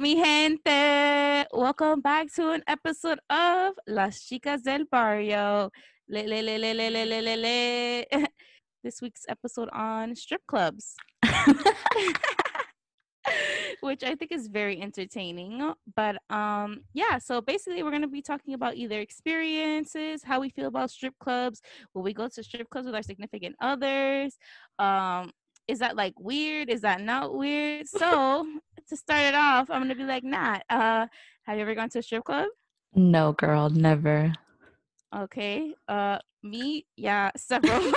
mi gente. Welcome back to an episode of Las Chicas del Barrio. Le, le, le, le, le, le, le, le. This week's episode on strip clubs, which I think is very entertaining. But um, yeah, so basically, we're going to be talking about either experiences, how we feel about strip clubs, will we go to strip clubs with our significant others, um, is that like weird? Is that not weird? So to start it off, I'm gonna be like, Nat, uh, have you ever gone to a strip club? No, girl, never. Okay. Uh me, yeah, several.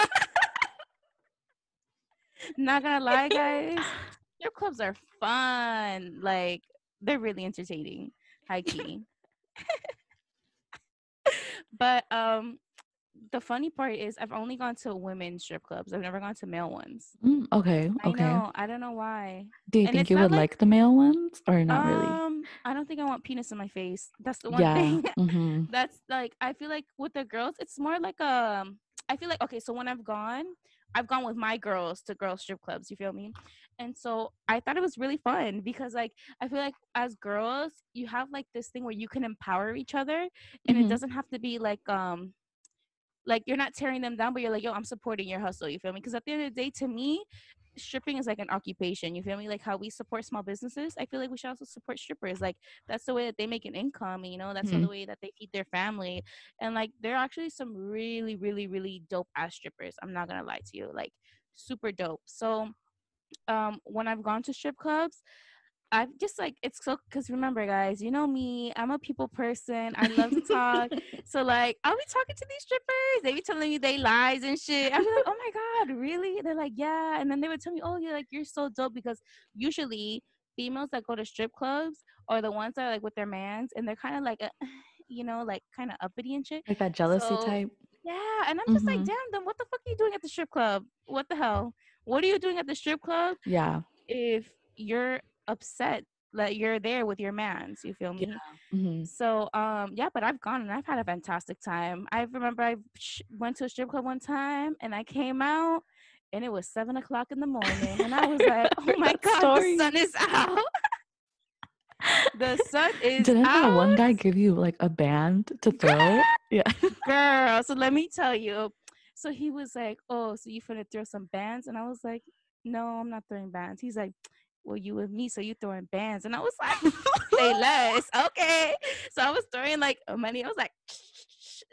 not gonna lie, guys. Strip clubs are fun. Like they're really entertaining. High key. but um the funny part is I've only gone to women's strip clubs. I've never gone to male ones. Mm, okay, I okay. know. I don't know why. Do you and think you would like- like, the male ones or not really? Um, I don't think I want penis in my face. That's the one Yeah. thing. hmm That's like I feel like with the girls, it's more like um. I feel like okay, so when I've gone, I've gone with my girls to girls strip clubs. You feel me? And so I thought it was really fun because like I feel like as girls, you have like this thing where you can empower each other, and it Mhm. doesn't have to be like um. Like you're not tearing them down, but you're like, yo, I'm supporting your hustle. You feel me? Because at the end of the day, to me, stripping is like an occupation. You feel me? Like how we support small businesses. I feel like we should also support strippers. Like that's the way that they make an income. You know, that's the Mhm. way that they feed their family. And like there are actually some really, really, really dope ass strippers. I'm not gonna lie to you. Like super dope. So um when I've gone to strip clubs, I've just like it's so because remember guys, you know me, I'm a people person. I love to talk. So like I'll be talking to these strippers. They be telling me they lies and shit. Be like, oh my god, really? They're like, yeah. And then they would tell me, oh, you're like you're so dope because usually females that go to strip clubs are the ones that are like with their mans and they're kind of like, uh, you know, like kind of uppity and shit. like that jealousy So- type. Yeah, and I'm just like, Mhm. damn, then what the fuck are you doing at the strip club? What the hell? What are you doing at the strip club Yeah. if you're upset that you're there with your mans? You feel me? hmm So um yeah, but I've gone and I've had a fantastic time. I remember I sh- went to a strip club one time and I came out and it was seven o'clock in the morning and I was like, oh my god, story. the sun is out. the sun is Didn't out. that one guy give you like a band to throw? yeah. girl. So let me tell you. So he was like, "Oh, so you finna throw some bands?" And I was like, "No, I'm not throwing bands." He's like, "Well, you with me, so you throwing bands?" And I was like, "Say less, okay." So I was throwing like uh, money. I was like,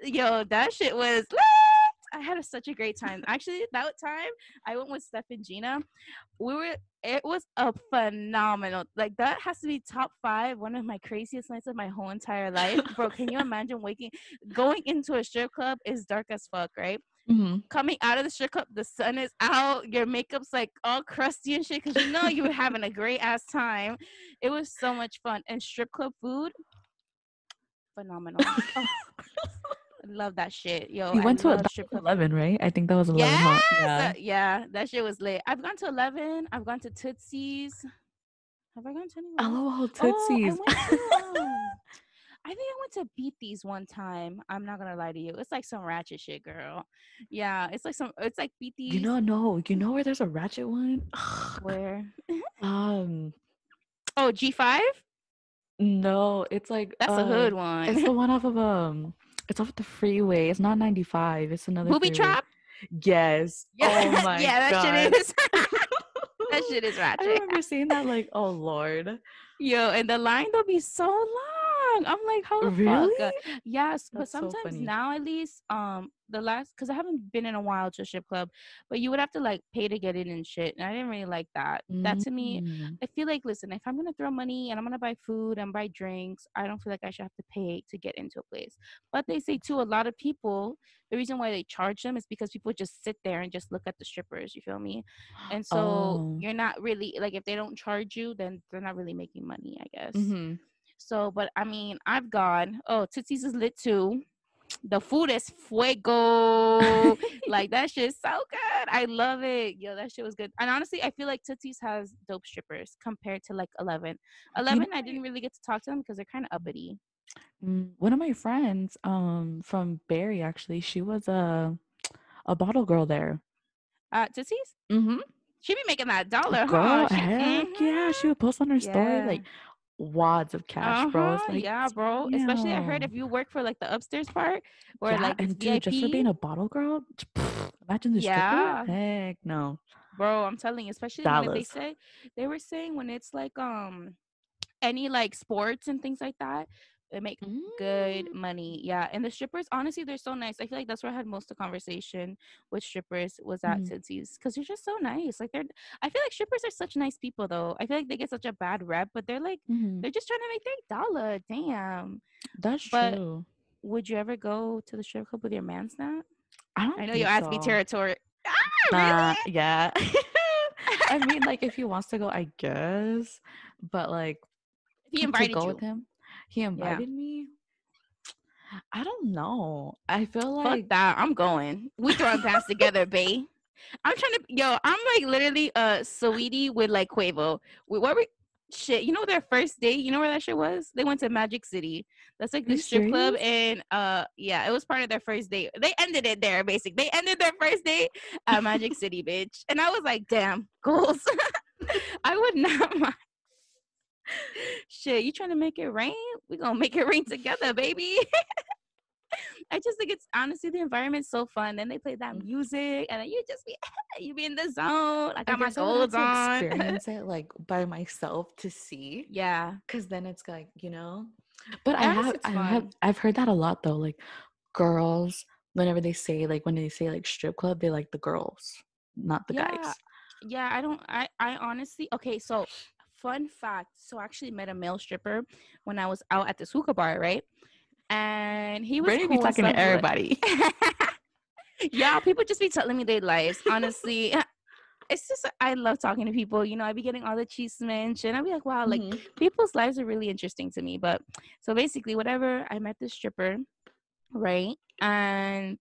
"Yo, that shit was lit." I had a, such a great time. Actually, that time I went with Steph and Gina. We were. It was a phenomenal. Like that has to be top five. One of my craziest nights of my whole entire life, bro. Can you imagine waking? going into a strip club is dark as fuck, right? Hmm Coming out of the strip club, the sun is out, your makeup's like all crusty and shit because you know you were having a great ass time. It was so much fun. And strip club food, phenomenal. Oh, love that shit. Yo, You I went to a strip club. eleven, right? I think that was eleven. Yes, Yeah. that- yeah, that shit was lit. I've gone to 11. I've gone to Tootsie's. Have I gone to anyone? LOL Oh, I tootsies. um, I think I went to Beat These one time. I'm not gonna lie to you. It's like some ratchet shit, girl. Yeah, it's like some. It's like Beat These. you know, no, you know where there's a ratchet one? where? um, Oh, G5. no, it's like That's a uh, hood one. It's the one off of um. It's off the freeway. It's not 95. It's another Booby freeway. trap. Yes. Oh my yeah, that god. shit is. that shit is ratchet. I remember seeing that like, oh lord. Yo, and the line will be so long. I'm like, how the Really? fuck? Uh, Yes, but That's so sometimes funny. now at least, um, the last because I haven't been in a while to a strip club, but you would have to like pay to get in and shit, and I didn't really like that. That to me, Mm. I feel like, listen, if I'm gonna throw money and I'm gonna buy food and buy drinks, I don't feel like I should have to pay to get into a place. But they say too, a lot of people, the reason why they charge them is because people just sit there and just look at the strippers. You feel me? And so Oh. you're not really like if they don't charge you, then they're not really making money, I guess. Mhm. So, but I mean, I've gone. Oh, Tootsie's is lit too. The food is fuego. like that shit's so good. I love it. Yo, that shit was good. And honestly, I feel like Tootsie's has dope strippers compared to like Eleven. Eleven, I didn't really get to talk to them because they're kind of uppity. Mm, One of my friends, um, from Barry, actually, she was a a bottle girl there. Uh, Tootsie's, Mm-hmm. she be making that dollar, Girl, huh? She- heck yeah, she would post on her story like wads of cash, bro. Uh-huh, like, yeah, bro. Especially I heard if you work for like the upstairs part or yeah, like and dude, just for being a bottle girl, imagine the yeah, stripper. Heck no, bro. I'm telling you, especially when they say they were saying when it's like um any like sports and things like that, they make good Mm. money. Yeah, and the strippers, honestly, they're so nice. I feel like that's where I had most of the conversation with strippers was at Mhm. Tootsie's because they're just so nice. Like they're, I feel like strippers are such nice people though. I feel like they get such a bad rep, but they're like Mhm. they're just trying to make their dollar. Damn. That's But true. would you ever go to the strip club with your man's snap? I don't I know you asked me territory. Ah, really? yeah. I mean, like if he wants to go, I guess. But like If he to invited go you. with him, he invited me. I don't know. I feel Fuck like that. I'm going. We throwing pants together, bae. I'm trying to yo, I'm like literally uh Saweetie with like Quavo. We what we shit, you know their first date, you know where that shit was? They went to Magic City. That's like the strip club and uh yeah, it was part of their first date. They ended it there basically. They ended their first date at Magic City, bitch. And I was like, damn, goals. I would not mind. Shit, you trying to make it rain? We gonna make it rain together, baby. I just think it's honestly the environment's so fun. Then they play that Mm. music, and then you just be you be in the zone. I got my I have golds on. experience it like by myself to see. yeah, Cause then it's like, you know. But I have I have. I've heard that a lot though. Like girls, whenever they say like when they say like strip club, they like the girls, not the yeah, guys. yeah. I don't. I I honestly. Okay, so fun fact. So I actually met a male stripper when I was out at this hookah bar, right? And he was be cool and talking to everybody. yeah, people just be telling me their lives. Honestly, it's just I love talking to people. You know, I be getting all the cheese and. I'd be like, wow, like Mhm. people's lives are really interesting to me. But so basically, whatever, I met this stripper, right? And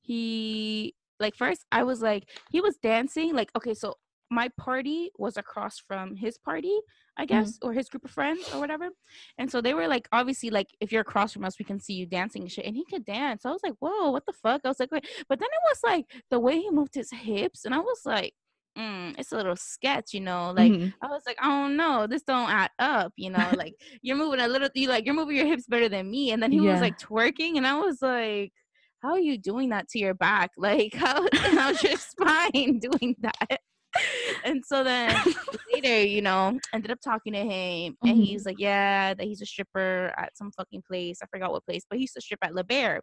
he, like, first I was like, he was dancing. Like, okay, so my party was across from his party, I guess, or his group of friends or whatever. And so they were like, obviously, like, if you're across from us, we can see you dancing and shit. And he could dance. I was like, whoa, what the fuck? I was like, wait. But then it was like the way he moved his hips, and I was like, mm, it's a little sketch, you know, like. Mhm. I was like, I don't know, this don't add up, you know, like you're moving a little, you like you're moving your hips better than me, and then he Yeah. was like twerking, and I was like, how are you doing that to your back? Like how how's your spine doing that? And so then later, you know, ended up talking to him, and Mhm. he's like, yeah, that he's a stripper at some fucking place. I forgot what place, but he used to strip at La Bare,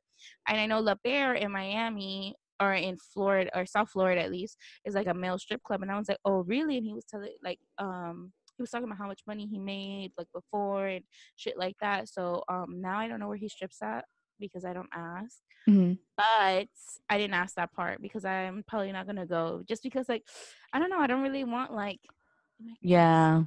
and I know La Bare in Miami or in Florida or South Florida at least is like a male strip club and I was like, "Oh, really?" And he was telling like um he was talking about how much money he made like before and shit like that. So um now I don't know where he strips at because I don't ask. Mhm. But I didn't ask that part because I'm probably not gonna go just because like I don't know, I don't really want like like, Yeah.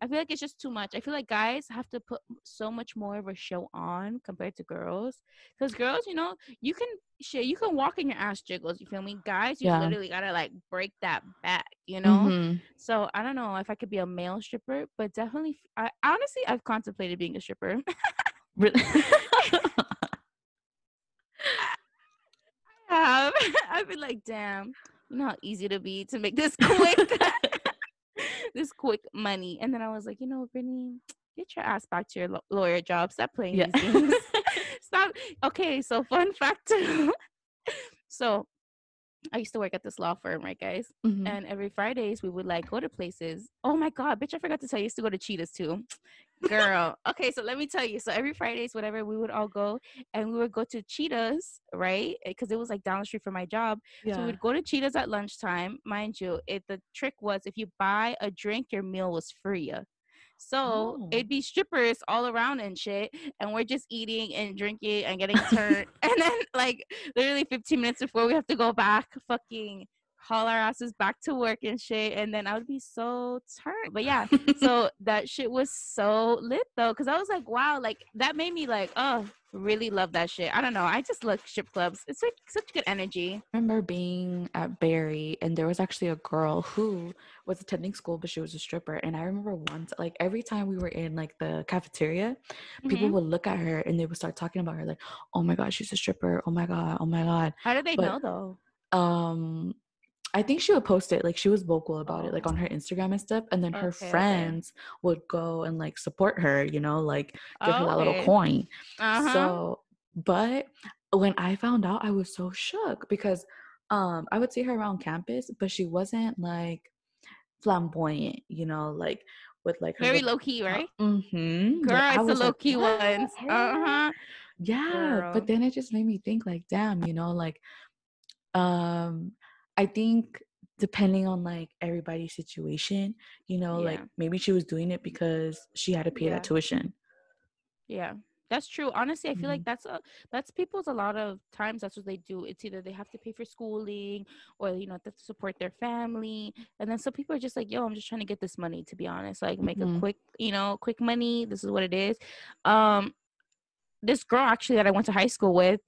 I feel like it's just too much. I feel like guys have to put so much more of a show on compared to girls. Because girls, you know, you can shit, you can walk in your ass jiggles. You feel me? Guys, you Yeah. literally gotta like break that back. You know. Mhm. So I don't know if I could be a male stripper, but definitely, I honestly I've contemplated being a stripper. Really? I have. I've been like, damn, you know how easy to be to make this quick, this quick money. And then I was like, you know, Brittany, get your ass back to your law- lawyer job. Stop playing yeah. these games. Stop. Okay, so fun fact too. so I used to work at this law firm, right, guys? Mhm. And every Fridays we would like go to places. Oh my god, bitch! I forgot to tell you, I used to go to Cheetahs too, girl. okay, so let me tell you. So every Fridays, whatever, we would all go, and we would go to Cheetahs, right? Because it was like down the street from my job. So we would go to Cheetahs at lunchtime, mind you. It the trick was if you buy a drink, your meal was free. So Oh. it'd be strippers all around and shit, and we're just eating and drinking and getting turned. and then like literally 15 minutes before we have to go back, fucking haul our asses back to work and shit. And then I would be so turned. But yeah, so that shit was so lit though, because I was like, wow, like that made me like, oh, really love that shit. I don't know. I just love strip clubs. It's like such good energy. I remember being at Barry and there was actually a girl who was attending school but she was a stripper and I remember once like every time we were in like the cafeteria people Mhm. would look at her and they would start talking about her like oh my god she's a stripper oh my god oh my god How did they but- know though? um I think she would post it like she was vocal about it like Oh. on her Instagram and stuff and then her Okay, okay. friends would go and like support her, you know, like give her that little coin. Uh-huh. So, but when I found out, I was so shook because um I would see her around campus, but she wasn't like flamboyant, you know, like with like her Very low key, right? Mm-hmm. Girl, I it's the low like, key ones. "What? Uh huh. Yeah, Girl. but then it just made me think like, damn, you know, like um I think depending on like everybody's situation, you know, like maybe she was doing it because she had to pay Yeah. that tuition. Yeah, that's true. Honestly, I feel Mhm. like that's a that's people's a lot of times that's what they do. It's either they have to pay for schooling or you know they have to support their family, and then some people are just like, "Yo, I'm just trying to get this money." To be honest, like make a Mhm. quick, you know, quick money. This is what it is. Um, this girl actually that I went to high school with.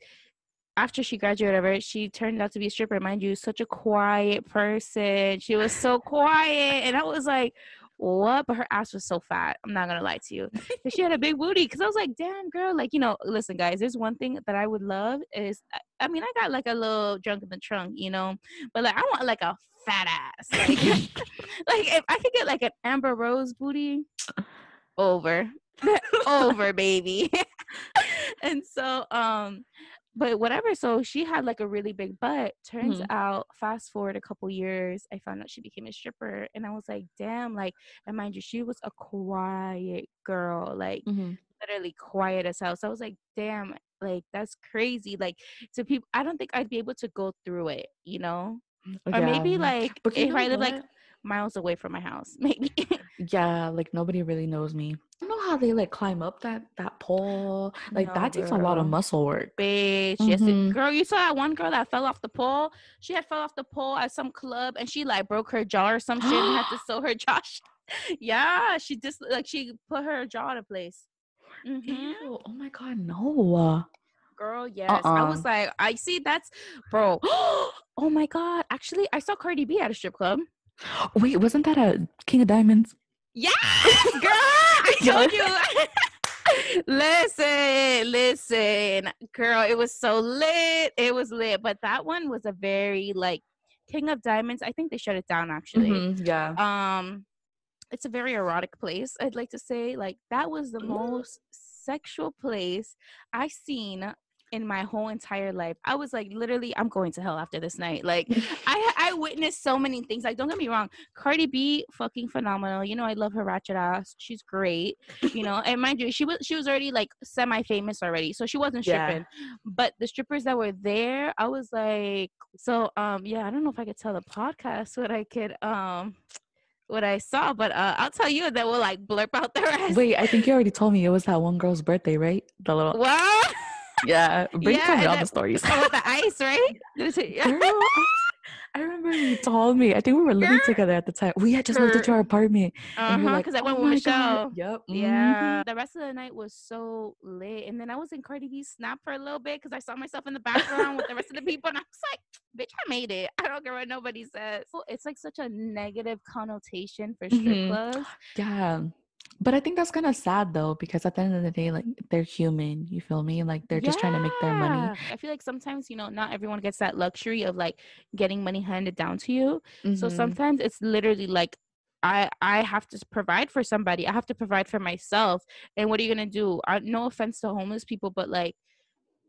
After she graduated, whatever, she turned out to be a stripper. Mind you, such a quiet person. She was so quiet, and I was like, "What?" But her ass was so fat. I'm not gonna lie to you. And she had a big booty because I was like, damn, girl. Like, you know, listen, guys, there's one thing that I would love is, I- I mean, I got like a little drunk in the trunk, you know, but like, I want like a fat ass. Like, like if I could get like an Amber Rose booty, over, over, baby. and so, um, but whatever. So she had like a really big butt. Turns Mhm. out, fast forward a couple years, I found out she became a stripper, and I was like, damn, like, and mind you, she was a quiet girl, like Mhm. literally quiet as hell. So I was like, damn, like that's crazy. Like to people, I don't think I'd be able to go through it, you know, or maybe like But if I live like miles away from my house, maybe. Yeah, like nobody really knows me. Know how they like climb up that that pole? Like No, that takes a lot of muscle work. Bitch, yes, it, Mhm. girl, you saw that one girl that fell off the pole. She had fell off the pole at some club, and she like broke her jaw or some shit, and had to sew her jaw. yeah, she just like she put her jaw in place. hmm Ew, oh my god, no. Girl, yes. I was Uh-uh. like, I see that's bro. oh my god. Actually, I saw Cardi B at a strip club. Wait, wasn't that a King of Diamonds? Yes, girl. I told you. listen, listen, girl. It was so lit. It was lit. But that one was a very like King of Diamonds. I think they shut it down actually. Mhm, yeah. Um, it's a very erotic place. I'd like to say like that was the most sexual place I've seen in my whole entire life. I was like, literally, I'm going to hell after this night. Like, I I witnessed so many things. Like, don't get me wrong, Cardi B, fucking phenomenal. You know, I love her ratchet ass. She's great. You know, and mind you, she was she was already like semi famous already, so she wasn't Yeah. stripping. But the strippers that were there, I was like, so um, yeah, I don't know if I could tell the podcast what I could um. What I saw, but uh, I'll tell you that we'll like blurp out the rest. Wait, I think you already told me it was that one girl's birthday, right? The little What? Yeah. Bring Yeah, tell me all the stories. Oh, with the ice, right? Girl, I, remember you told me. I think we were living Girl. together at the time. We had just moved into our apartment. Uh huh. like, Because I went "Oh with Michelle. God." Yep. Yeah. mhm. The rest of the night was so lit. And then I was in Cardi B's snap for a little bit because I saw myself in the background with the rest of the people. And I was like, bitch, I made it. I don't care what nobody says. It's like such a negative connotation for strip Mhm. clubs. Yeah. But I think that's kind of sad though, because at the end of the day, like they're human. You feel me? Like they're just trying to make their money. Yeah. I feel like sometimes, you know, not everyone gets that luxury of like getting money handed down to you. So Mhm. sometimes it's literally like I I have to provide for somebody. I have to provide for myself. And what are you gonna do? I, no offense to homeless people, but like,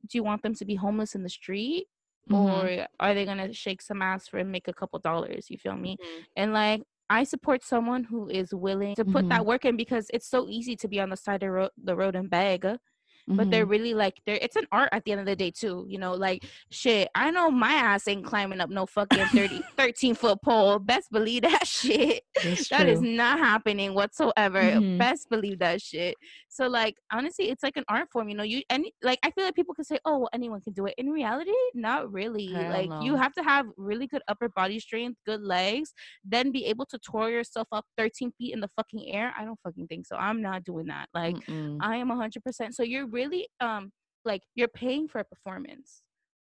do you want them to be homeless in the street, Mhm. or are they gonna shake some ass for and make a couple dollars? You feel me? Mhm. And like. I support someone who is willing to put Mhm. that work in because it's so easy to be on the side of ro- the road and beg but they're Mhm. really like they're it's an art at the end of the day too you know like shit i know my ass ain't climbing up no fucking 30 13 foot pole. Best believe that shit. That is not happening whatsoever. Mhm. best believe that shit. So like honestly it's like an art form you know you and like i feel like people can say oh well anyone can do it. In reality not really. Hell like you have to have really good upper body strength good legs then be able to tour yourself up 13 feet in the fucking air. I don't fucking think so. I'm not doing that. Like Mm-mm. I am 100%. So you're really um like you're paying for a performance.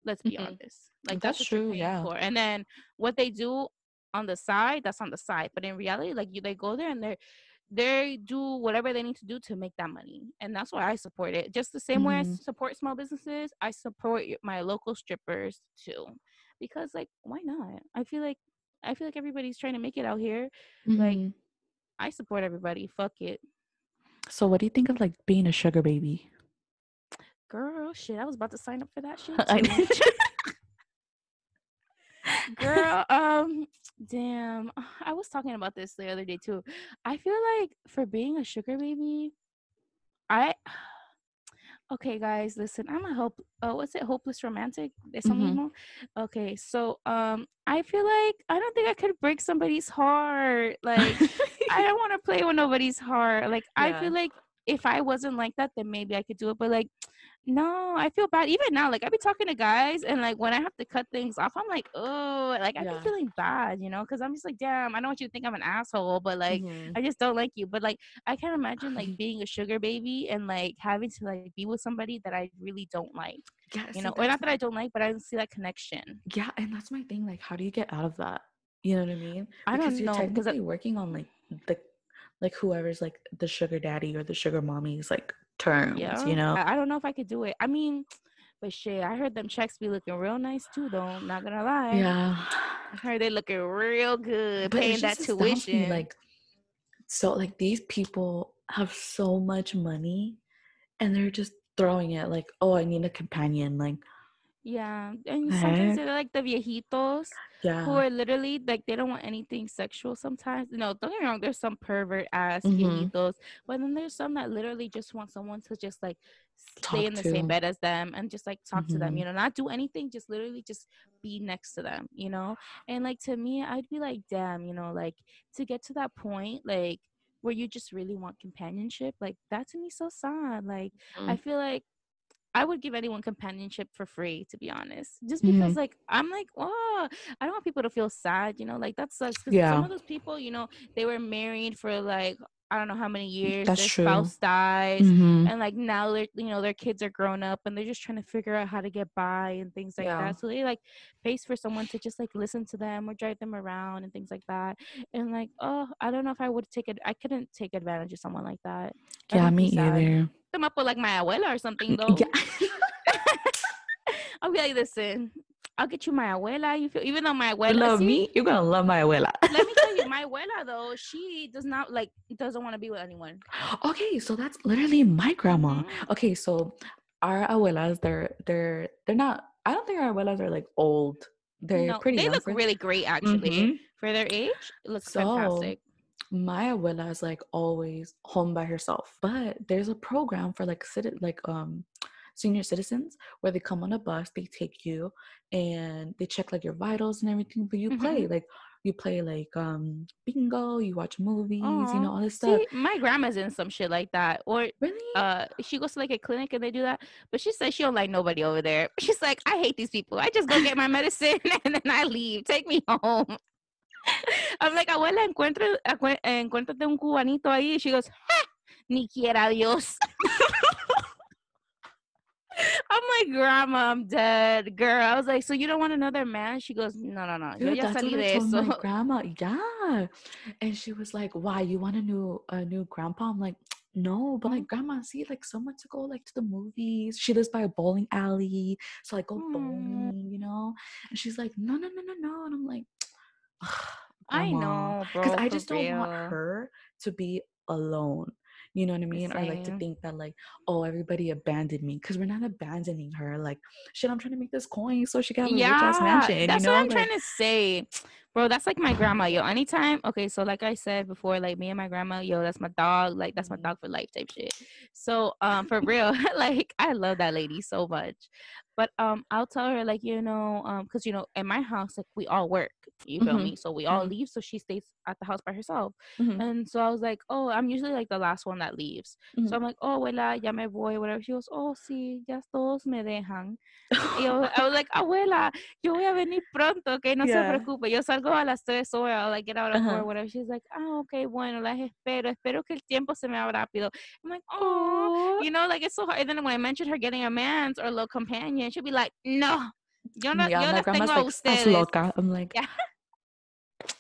Let's be Mhm. honest. Like That's that's, true, yeah. For. And then what they do on the side, that's on the side. But in reality, like you they go there and they they do whatever they need to do to make that money. And that's why I support it. Just the same way I Mhm. support small businesses, I support my local strippers too. Because like why not? I feel like I feel like everybody's trying to make it out here. Like Mhm. I support everybody. Fuck it. so what do you think of like being a sugar baby? Girl, shit. I was about to sign up for that shit. I too. know. Girl, um, damn. I was talking about this the other day too. I feel like for being a sugar baby, I okay, guys, listen. I'm a hope. Oh, what's it? Hopeless romantic. Eso Mhm. mismo? Okay, so um, I feel like I don't think I could break somebody's heart. Like I don't want to play with nobody's heart. Like I feel like if I wasn't like that, then maybe I could do it. But like, no, I feel bad. Even now, like I be talking to guys, and like when I have to cut things off, I'm like, oh, like I Yeah. be feeling bad, you know, because I'm just like, damn, I don't want you to think I'm an asshole, but like. Mhm. I just don't like you. But like I can't imagine like being a sugar baby and like having to like be with somebody that I really don't like. yeah, You know, or not that I don't like, but I don't see that connection. Yeah, and that's my thing. Like, how do you get out of that? You know what I mean? I don't because you're know, 'cause I- technically working on like the like whoever's like the sugar daddy or the sugar mommy's like terms. Yeah. You know? I, don't know if I could do it. I mean, but shit, I heard them checks be looking real nice too, though. Not gonna lie. yeah. I heard they looking real good, But paying that just astounds me, tuition. like, so like these people have so much money, and they're just throwing it like, oh, I need a companion. Like, yeah, and sometimes they're like the viejitos yeah. who are literally like they don't want anything sexual. Sometimes, no, don't get me wrong. There's some pervert ass Mhm. viejitos, but then there's some that literally just want someone to just like stay Talk in the same bed as them and just like talk to them. Mhm. You know, not do anything, just literally just be next to them. You know, and like to me, I'd be like, damn, you know, like to get to that point, like where you just really want companionship, like that to me so sad. Like I Mm. feel like I would give anyone companionship for free, to be honest. Just because, mm-hmm. like, I'm like, oh, I don't want people to feel sad, you know, like that sucks. Yeah. some of those people, you know, they were married for like I don't know how many years. That's their true. spouse dies, Mhm. and like now they're, you know, their kids are grown up, and they're just trying to figure out how to get by and things like Yeah. that. So they like pays for someone to just like listen to them or drive them around and things like that. And like, oh, I don't know if I would take it. I couldn't take advantage of someone like that. That Yeah, me sad. either. Come up with like my abuela or something though. Yeah. I'll be like, listen, I'll get you my abuela. You feel even though my You abuela love see, me? You're gonna love my abuela. Let me tell you, my abuela though, she does not like doesn't want to be with anyone. okay, so that's literally my grandma. Mhm. Okay, so our abuelas, they're they're they're not. I don't think our abuelas are like old. They're No, pretty. they look for- really great actually Mhm. for their age. It looks So, fantastic. My abuela is like always home by herself, but there's a program for like citi- like um senior citizens where they come on a bus, they take you, and they check like your vitals and everything. But you Mhm. play like you play like um bingo, you watch movies, you know all this stuff. See, my grandma's in some shit like that, or Really? uh, she goes to like a clinic and they do that. But she says she don't like nobody over there. She's like, I hate these people. I just go get my medicine and then I leave. Take me home. I'm like, abuela, encuentra, acue- encuéntrate un cubanito ahí. She goes, "Ja, ni quiera Dios. I'm like, grandma, I'm dead, girl. I was like, so you don't want another man? She goes, no, no, no. Yo Dude, ya that's what I told my grandma. Yeah, and she was like, "Why you want a new a new grandpa?" I'm like, "No, but like grandma, see, like so much to go like to the movies. She lives by a bowling alley, so like go Mm. bowling, you know." And she's like, "No, no, no, no, no," and I'm like, I know, because I just don't want her to be alone. You know what I mean? Or like to think that like, oh, everybody abandoned me because we're not abandoning her. Like, shit, I'm trying to make this coin so she can have a rich ass mansion. That's you know, what I'm Like, trying to say. Bro, that's like my grandma, yo. Anytime, okay, so like I said before, like me and my grandma, yo, that's my dog. Like that's my Mhm. dog for life type shit. So um for real, like I love that lady so much. But um I'll tell her like, you know, um, because you know, in my house, like we all work. You feel Mhm. me? So we all Mhm. leave, so she stays at the house by herself. Mhm. And so I was like, oh, I'm usually like the last one that leaves. So I'm like, oh, abuela, ya me voy, whatever. She goes, oh, sí, ya todos me dejan. Yo, I was like, abuela, yo voy a venir pronto, que no Yeah. se preocupe. Yo salgo a las tres horas, I'll like get out of Uh-huh. four, whatever. She's like, ah, okay, bueno, las espero. Espero que el tiempo se me va rápido. I'm like, oh, you know, like it's so hard. And then when I mentioned her getting a man's or a little companion, she'd be like, no, yo no, yeah, you're las grandma's like, "Estás ustedes. loca." I'm like, Yeah.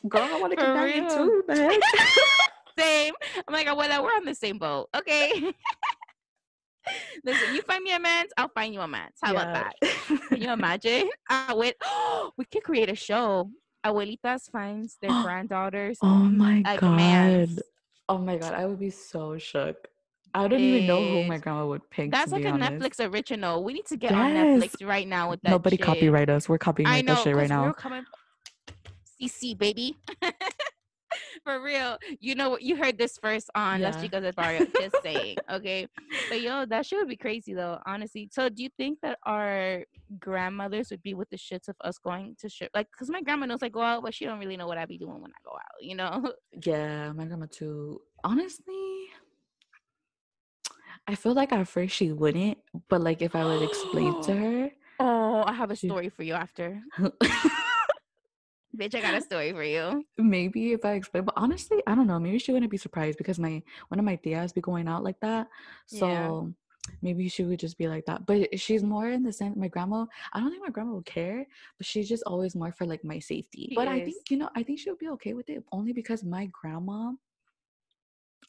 girl, I want to For companion real. too. Heck? Same. I'm like, abuela, we're on the same boat, okay? Listen, you find me a man's, I'll find you a man's. How about that? Can you imagine? I went, we could create a show. abuelitas finds their granddaughters. Oh my like, god. mans. Oh my god, I would be so shook. I don't even know who eh, my grandma would pick. That's like a honest. Netflix original. We need to get on Netflix right now with that. Nobody shit. copyright us. We're copying I know that shit right now. We're coming. CC baby. For real, you know what? You heard this first on Las Chicas del Barrio. Just saying, okay. But yo, that shit would be crazy though, honestly. So, do you think that our grandmothers would be with the shits of us going to shit Like, cause my grandma knows I go out, but she don't really know what I be doing when I go out. You know? Yeah, my grandma too. Honestly, I feel like at first she wouldn't, but like if I would explain to her, Oh, I have a story for you after. Bitch, I got a story for you. maybe if I explain, but honestly, I don't know. Maybe she wouldn't be surprised because my one of my tias be going out like that. So Yeah. maybe she would just be like that. But she's more in the sense my grandma, I don't think my grandma would care, but she's just always more for like my safety. She but I think, you know, I think she would be okay with it only because my grandma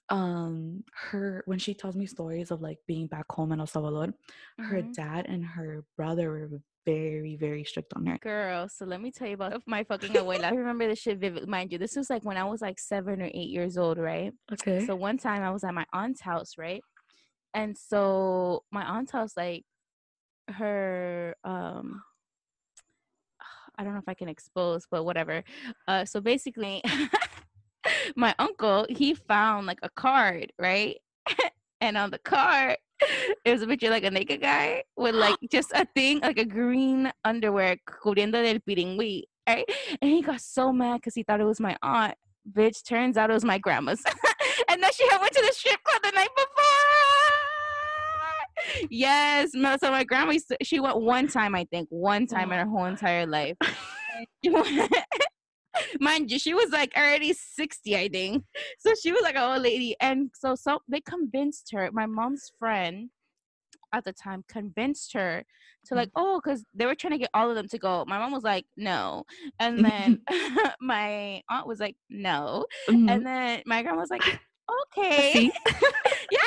um her when she tells me stories of like being back home in El Salvador, her Mhm. dad and her brother were very, very strict on her. Girl, so let me tell you about my fucking abuela. I remember this shit vivid. Mind you, this was like when I was like seven or eight years old, right? Okay. So one time I was at my aunt's house, right? And so my aunt's house, like her um I don't know if I can expose, but whatever. Uh so basically my uncle, he found like a card, right? and on the card it was a picture like a naked guy with like just a thing, like a green underwear cubriendo del piringui, right? And he got so mad because he thought it was my aunt. Bitch, turns out it was my grandma's. and then she had went to the strip club the night before. Yes, so my grandma she went one time, I think, one time oh in her whole entire life. Mind you, she was like already 60, I think. So she was like an old lady. And so so they convinced her, my mom's friend at the time convinced her to like, oh, because they were trying to get all of them to go. My mom was like, no. And then my aunt was like, no. Mhm. And then my grandma was like, okay. Yeah.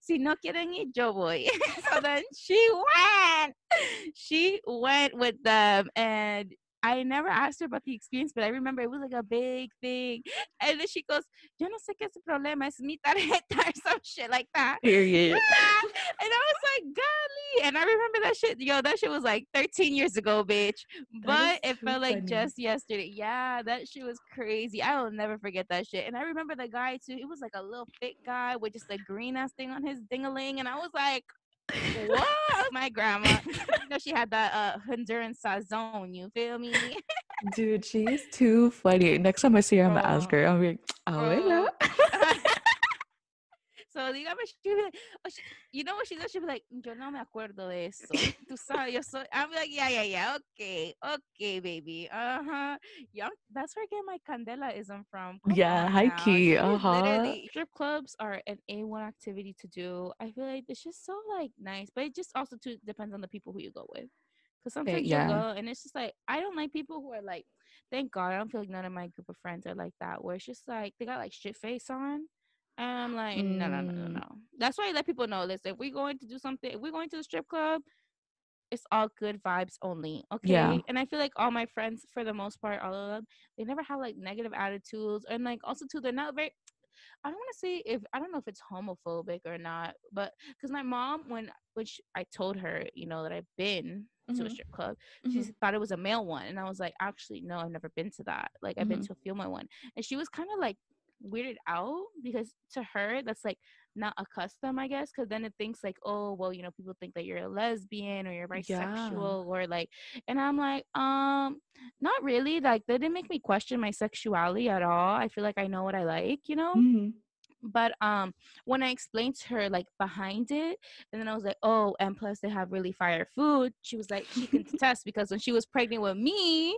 Si no quieren ir, yo voy. so then she went. She went with them and I never asked her about the experience, but I remember it was like a big thing. And then she goes, Yo no sé qué es el problema, es mi tarjeta or some shit like that. Period. and I was like, golly. And I remember that shit. Yo, that shit was like 13 years ago, bitch. But it felt like just yesterday. Yeah, that shit was crazy. I will never forget that shit. And I remember the guy too. He was like a little fit guy with just a green ass thing on his dingaling. And I was like, what? My grandma. You know, she had that uh Honduran sazon. You feel me? Dude, she's too funny. Next time I see her, I'm gonna ask her. I'm like, abuela. So dígame, she'll be like, oh, she, you know what she does? She'll be like, yo no me acuerdo de eso. Tú sabes, yo soy. I'm like, yeah, yeah, yeah, okay, okay, baby, uh huh. Yeah, that's where I get my candelaism from. Come Yeah, high now. key, uh-huh. literally- Strip clubs are an A1 activity to do. I feel like it's just so like nice, but it just also too depends on the people who you go with. Because sometimes yeah. you go and it's just like I don't like people who are like thank God I don't feel like none of my group of friends are like that where it's just like they got like shit face on. And I'm like, no, no, no, no, Mm. no. That's why I let people know this. If we're going to do something, if we're going to the strip club, it's all good vibes only. Okay. Yeah. And I feel like all my friends, for the most part, all of them, they never have like negative attitudes. And like also too, they're not very I don't want to say if I don't know if it's homophobic or not, but because my mom, when which I told her, you know, that I've been to a Mhm. strip club, she Mhm. thought it was a male one, and I was like, actually, no, I've never been to that. Like, I've been to a female one, and she was kind of like weirded out because to her that's like not a custom, I guess, because then it thinks like, oh, well, you know, people think that you're a lesbian or you're bisexual or like, and I'm like, um, not really. Like, that didn't make me question my sexuality at all. I feel like I know what I like, you know Mhm. But um when i explained to her like behind it and then i was like oh and plus they have really fire food she was like she can test because when she was pregnant with me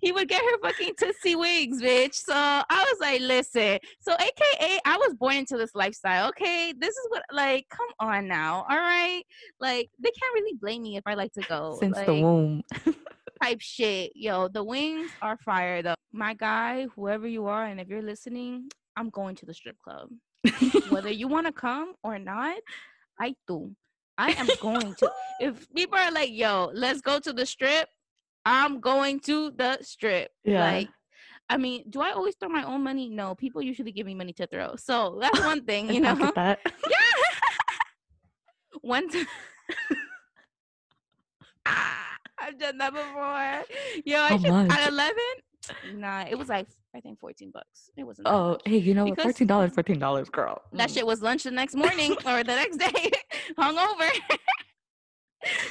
he would get her fucking tootsie wigs bitch so i was like listen so aka i was born into this lifestyle okay this is what like come on now all right like they can't really blame me if i like to go Since the womb. type shit. Yo, the wings are fire though. My guy, whoever you are, and if you're listening, I'm going to the strip club. Whether you want to come or not, I do. I am going to. If people are like, yo, let's go to the strip, I'm going to the strip. Yeah. Like, I mean, do I always throw my own money? No, people usually give me money to throw. So that's one thing, you know. Yeah. one time. I've done that before. Yo, I How should, much? at eleven. Nah, it was like I think fourteen bucks. It wasn't. Oh, much. hey, you know what? Fourteen dollars, fourteen dollars, girl. That Mm. shit was lunch the next morning or the next day, hungover.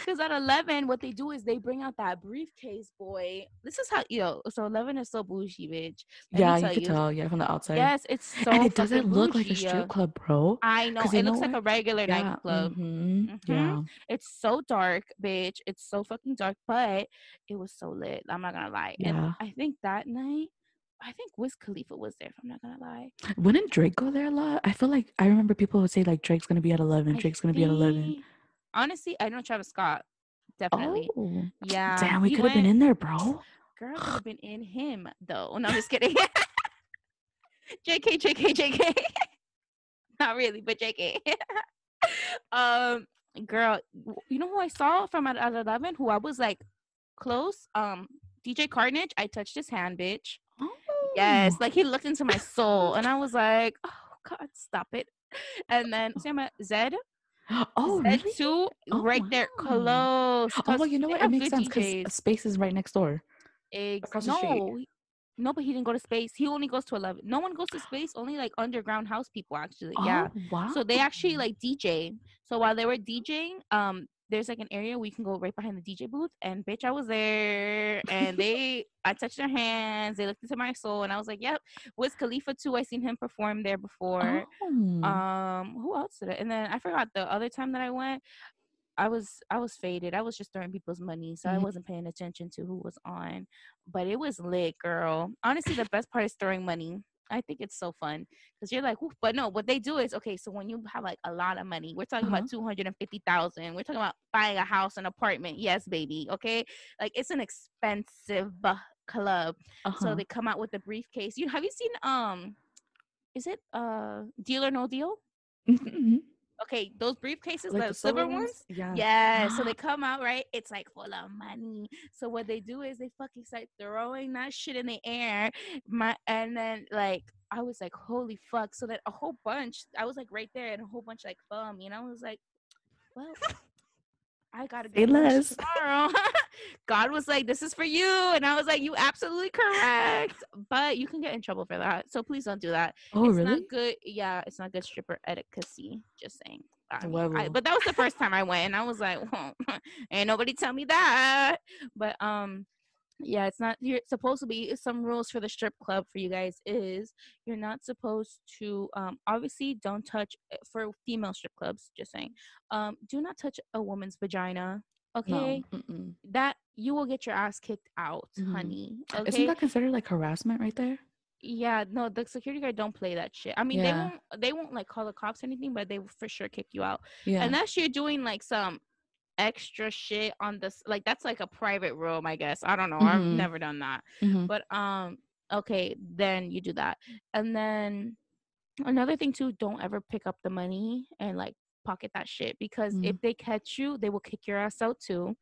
Because at 11, what they do is they bring out that briefcase, boy. This is how, yo, so 11 is so bougie, bitch. Let Yeah, you tell could tell. Yeah, from the outside. Yes, it's so and it doesn't look like a bougie, strip club, bro. I know. It you looks know like a regular Yeah. nightclub. mhm, Mhm. Yeah. It's so dark, bitch. It's so fucking dark, but it was so lit. I'm not gonna lie. And Yeah. I think that night, I think Wiz Khalifa was there, if I'm not gonna lie. Wouldn't Drake go there a lot? I feel like I remember people would say like Drake's gonna be at eleven. I Drake's gonna be at eleven. Honestly, I know Travis Scott. Definitely. Oh, Yeah. damn, we could have been in there, bro. Girl could have been in him though. No, I'm just kidding. JK, JK, JK. Not really, but JK. um, girl, you know who I saw from at, at 11? Who I was like close? Um, DJ Carnage. I touched his hand, bitch. Oh. Yes, like he looked into my soul, and I was like, oh God, stop it. And then same at Zedd. Oh, really? too, Oh, right there, close. Oh, well, you know what? It makes sense because space is right next door. Ex- across no, he- no, but he didn't go to space. He only goes to eleven. No one goes to space. Only like underground house people actually. Yeah. Oh, wow. So they actually like DJ. So while they were DJing, um, there's like an area where you can go right behind the DJ booth. And bitch, I was there, and they, I touched their hands. They looked into my soul, and I was like, "Yep." Wiz Khalifa too. I seen him perform there before. Oh. Um, who else did it? And then I forgot the other time that I went. I was I was faded. I was just throwing people's money, so I wasn't paying attention to who was on. But it was lit, girl. Honestly, the best part is throwing money. I think it's so fun because you're like, "Oof," but no, what they do is okay. So when you have like a lot of money, we're talking Uh-huh. about two hundred and fifty thousand. We're talking about buying a house, an apartment. Yes, baby. Okay, like it's an expensive club. So Uh-huh. they come out with the briefcase. You have you seen um, is it uh Deal or No Deal? Mhm. Okay, those briefcases, Like the, silver ones. Yeah. Yeah, so they come out right. It's like full of money. So what they do is they fucking start throwing that shit in the air. My and then like I was like, holy fuck! So that a whole bunch, I was like right there, and a whole bunch like bum. You know, I was like, well, I gotta Say less. tomorrow. God was like, this is for you, and I was like, you absolutely correct, but you can get in trouble for that. So please don't do that Oh, it's really? not good. Yeah, it's not good stripper etiquette. Just saying. I mean, I- but that was the first time I went, and I was like, well, "Ain't nobody tell me that." But um, yeah, it's not. You're supposed to be some rules for the strip club for you guys is you're not supposed to um obviously don't touch uh, for female strip clubs. Just saying, um, do not touch a woman's vagina. Okay, No. that you will get your ass kicked out, Mhm. honey. Okay, Isn't that considered like harassment right there? yeah, no, the security guard don't play that shit. I mean, Yeah. they won't they won't like call the cops or anything, but they will for sure kick you out. Yeah. Unless you're doing like some extra shit on this like that's like a private room, I guess. I don't know. I've Mhm. never done that. Mhm. But um okay, then you do that. And then another thing too, don't ever pick up the money and like pocket that shit because Mm. if they catch you, they will kick your ass out too.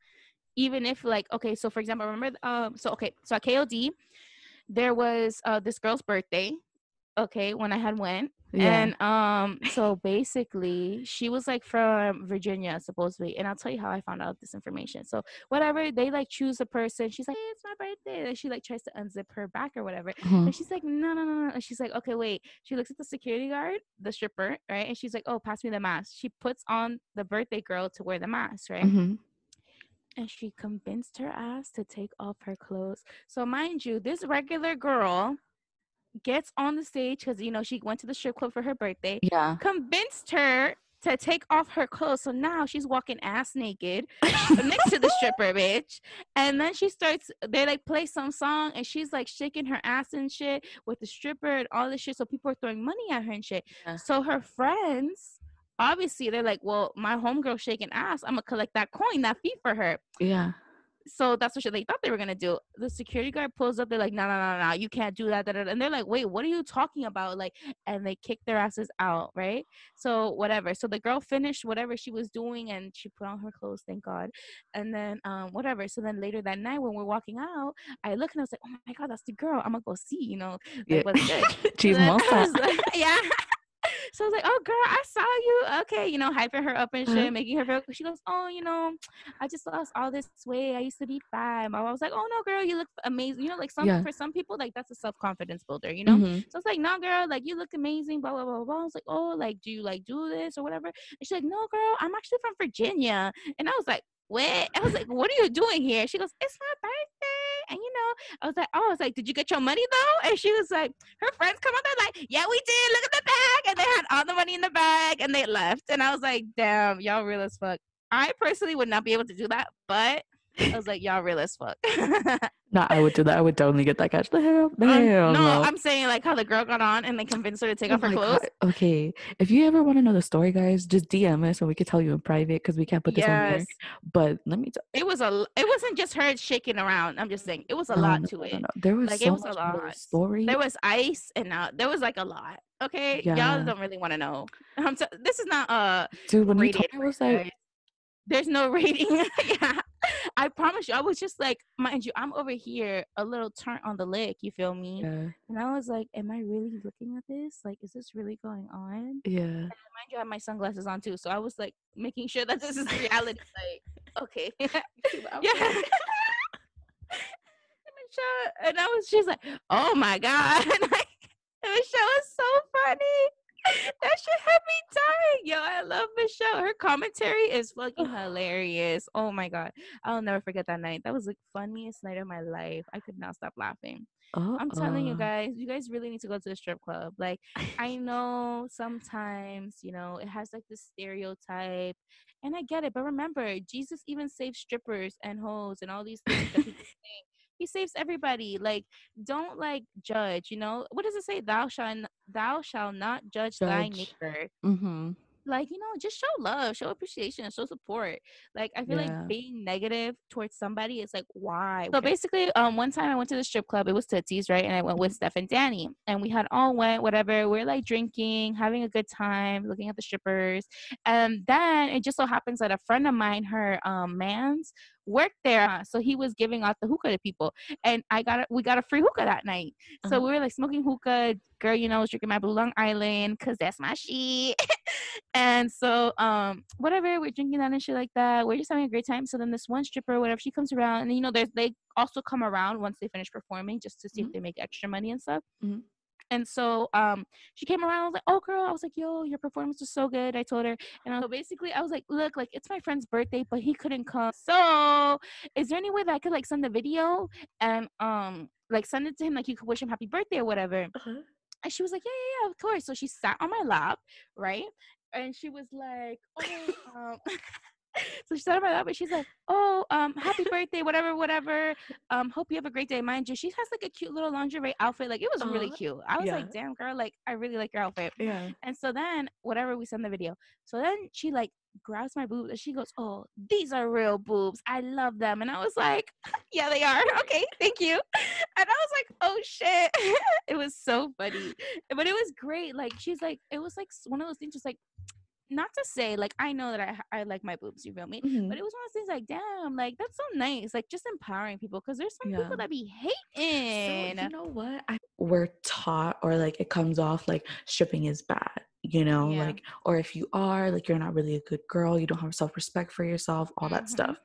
Even if like okay, so for example, remember um so okay, so at KOD there was uh this girl's birthday okay when i had went Yeah. and um so basically she was like from virginia supposedly and i'll tell you how i found out this information so whatever they like choose a person she's like hey, it's my birthday and she like tries to unzip her back or whatever Mhm. and she's like no no no no and she's like okay wait she looks at the security guard the stripper right and she's like oh pass me the mask she puts on the birthday girl to wear the mask right Mhm. and she convinced her ass to take off her clothes. So mind you, this regular girl gets on the stage because you know she went to the strip club for her birthday, Yeah. convinced her to take off her clothes. So now she's walking ass naked next to the stripper, bitch. And then she starts, they like play some song and she's like shaking her ass and shit with the stripper and all this shit. So people are throwing money at her and shit. Yeah. So her friends, obviously, they're like, well, my homegirl shaking ass. I'm gonna collect that coin, that fee for her. Yeah. So that's what they thought they were gonna do. The security guard pulls up. They're like, "No, no, no, no, you can't do that." Da, da, da. And they're like, "Wait, what are you talking about?" Like, and they kick their asses out, right? So whatever. So the girl finished whatever she was doing, and she put on her clothes. Thank God. And then um, whatever. So then later that night, when we're walking out, I look and I was like, "Oh my God, that's the girl. I'm gonna go see." You know, like, Yeah. what's good. She's most like, yeah. So I was like, oh girl, I saw you. Okay, you know, hyping her up and shit, Uh-huh. making her feel. She goes, oh, you know, I just lost all this weight. I used to be fat. I was like, oh no, girl, you look amazing. You know, like some Yeah. for some people, like that's a self confidence builder. You know. Mhm. So it's like, no, girl, like you look amazing. Blah blah blah blah. I was like, oh, like do you like do this or whatever? And she's like, no, girl, I'm actually from Virginia. And I was like, what? I was like, what are you doing here? She goes, it's my birthday. And you know, I was like, oh, I was like, did you get your money though? And she was like, her friends come up, they're like, yeah, we did. Look at the bag. And they had all the money in the bag and they left. And I was like, damn, y'all real as fuck. I personally would not be able to do that, but I was like, y'all real as fuck. No, I would do that. I would totally get that catch. The hell, the Um, hell no, no. I'm saying like how the girl got on and they convinced her to take Oh off her clothes. God. Okay, if you ever want to know the story, guys, just DM us and we could tell you in private because we can't put this on Yes. there. But let me tell. It was a. It wasn't just her shaking around. I'm just saying it was a no, lot no, to it. There was Like, it so was a much the lot. story. There was ice and uh, there was like a lot. Okay, Yeah. y'all don't really want to know. I'm t- this is not uh Dude, when you rated. told me, I was like. There's no rating. yeah. I promise you, I was just like, mind you, I'm over here a little turnt on the lick. You feel me? yeah, And I was like, am I really looking at this? Like, is this really going on? yeah. Mind you, I have my sunglasses on too, so I was like making sure that this is reality. like, okay, yeah. And Michelle, and I was just like, oh my god, and like, and Michelle was so funny. That shit had me dying. Yo, I love Michelle. Her commentary is fucking hilarious. Oh my god, I'll never forget that night. That was the funniest night of my life. I could not stop laughing. I'm telling you Uh-uh. guys, you guys really need to go to the strip club. Like, I know sometimes, you know, it has like this stereotype, and I get it. But remember, Jesus even saved strippers and hoes and all these things that people think. He saves everybody. Like, don't like judge. You know what does it say? Thou shall thou shall not judge, thy neighbor. Mm-hmm. Like, you know, just show love, show appreciation, and show support. Like, I feel Yeah. like being negative towards somebody is like, why? So basically, um, one time I went to the strip club. It was Tootsie's, right? And I went with Steph and Danny, and we had all went, whatever. We're like drinking, having a good time, looking at the strippers, and then it just so happens that a friend of mine, her um man's worked there, so he was giving out the hookah to people, and I got a, we got a free hookah that night. So Uh-huh. we were like smoking hookah. Girl, you know, I was drinking my Blue Long Island because that's my shit. and so, um, whatever, we're drinking that and shit like that. We're just having a great time. So then this one stripper, whatever, she comes around, and you know, there's they also come around once they finish performing just to see Mhm. if they make extra money and stuff. Mhm. And so um she came around, I was like, Oh girl, I was like, yo, your performance was so good. I told her. And I, so basically I was like, look, like it's my friend's birthday, but he couldn't come. So is there any way that I could like send the video and um like send it to him, like you could wish him happy birthday or whatever? Uh-huh. And she was like, Yeah, yeah, yeah, of course. So she sat on my lap, right? And she was like, Oh, um so she sat about that, but she's like, Oh, um, happy birthday, whatever, whatever. Um, hope you have a great day. Mind you, she has like a cute little lingerie outfit. Like it was really Uh-huh. cute. I was Yeah. like, damn girl, like I really like your outfit. Yeah. And so then whatever we send the video. So then she like grabs my boobs and she goes, Oh, these are real boobs. I love them. And I was like, Yeah, they are. Okay, thank you. And I was like, Oh shit. it was so funny. But it was great. Like she's like, it was like one of those things just like not to say like I know that I I like my boobs, you feel me? Mhm. But it was one of those things like, damn, like that's so nice. Like just empowering people because there's some Yeah. people that be So hating. you know what? I, we're taught, or like it comes off like stripping is bad. You know, Yeah. like or if you are like you're not really a good girl, you don't have self respect for yourself, all that Mhm. stuff.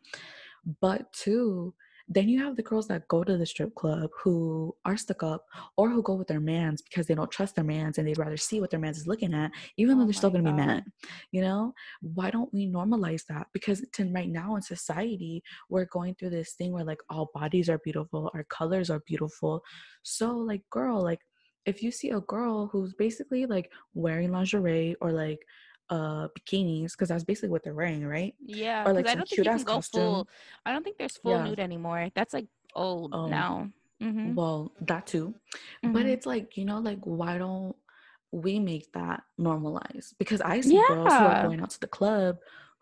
But two, then you have the girls that go to the strip club who are stuck up or who go with their mans because they don't trust their mans and they'd rather see what their mans is looking at, even though Oh they're still gonna be God. mad. You know, why don't we normalize that? Because to right now in society, we're going through this thing where like all bodies are beautiful, our colors are beautiful. So like, girl, like if you see a girl who's basically like wearing lingerie or like uh bikinis, because that's basically what they're wearing, right? Yeah, or, like, I don't think you can go costume. full. I don't think there's full Yeah. nude anymore. That's like old Oh, now. Mm-hmm. Well, that too. But Mhm. it's like, you know, like why don't we make that normalized? Because I see girls who are going out to the club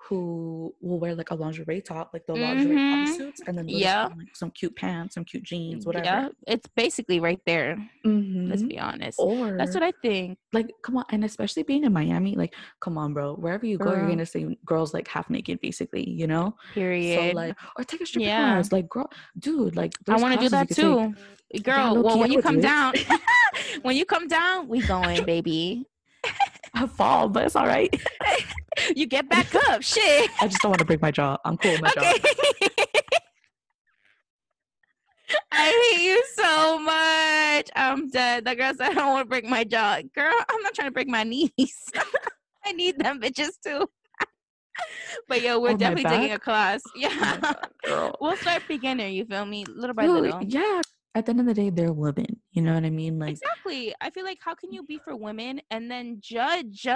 who will wear like a lingerie top, like the lingerie Mhm. bodysuits, and then Yeah. like some cute pants, some cute jeans, whatever. Yeah, it's basically right there. Let's Mhm. be honest. Or That's what I think. like come on and especially being in miami like come on bro wherever you go you're gonna see girls like half naked basically you know Period. so like or take a strip Yeah. class like girl dude like I want to do that classes you could too. Girl, low-key, well, when you come down, when you come down, we going, baby. take. I fall but it's all right You get back up. Shit. i just don't want to break my jaw i'm cool with my jaw Okay. I hate you so much. I'm dead. The girl said I don't want to break my jaw. Girl, I'm not trying to break my knees. I need them bitches too. but yo, we're my definitely taking a class. Oh Yeah. Girl we'll start beginner, you feel me? Little by Dude, little. yeah at the end of the day they're women you know what i mean like Exactly. I feel like how can you be for women and then judge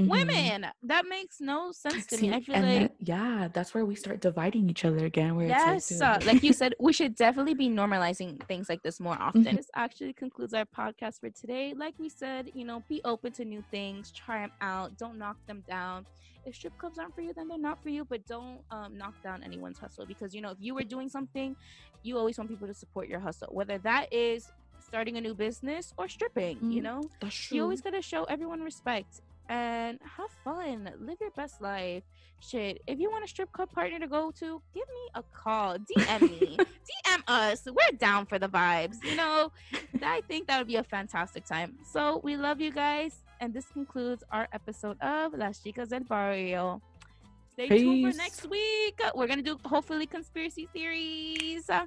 mhm. women? That makes no sense to See, me. I feel like yeah that's where we start dividing each other again where Yes, it's uh, like, like you said, we should definitely be normalizing things like this more often. Mhm. This actually concludes our podcast for today. Like we said, you know, be open to new things, try them out, don't knock them down. If strip clubs aren't for you, then they're not for you. But don't um, knock down anyone's hustle because you know if you were doing something, you always want people to support your hustle, whether that is starting a new business or stripping. You Mhm. know, that's true you always gotta show everyone respect and have fun. Live your best life. Shit if you want a strip club partner to go to give me a call. Dm me. Dm us. We're down for the vibes you know? I think that would be a fantastic time. So we love you guys and this concludes our episode of las chicas del barrio. Stay tuned for next week. We're gonna do hopefully conspiracy theories. Bye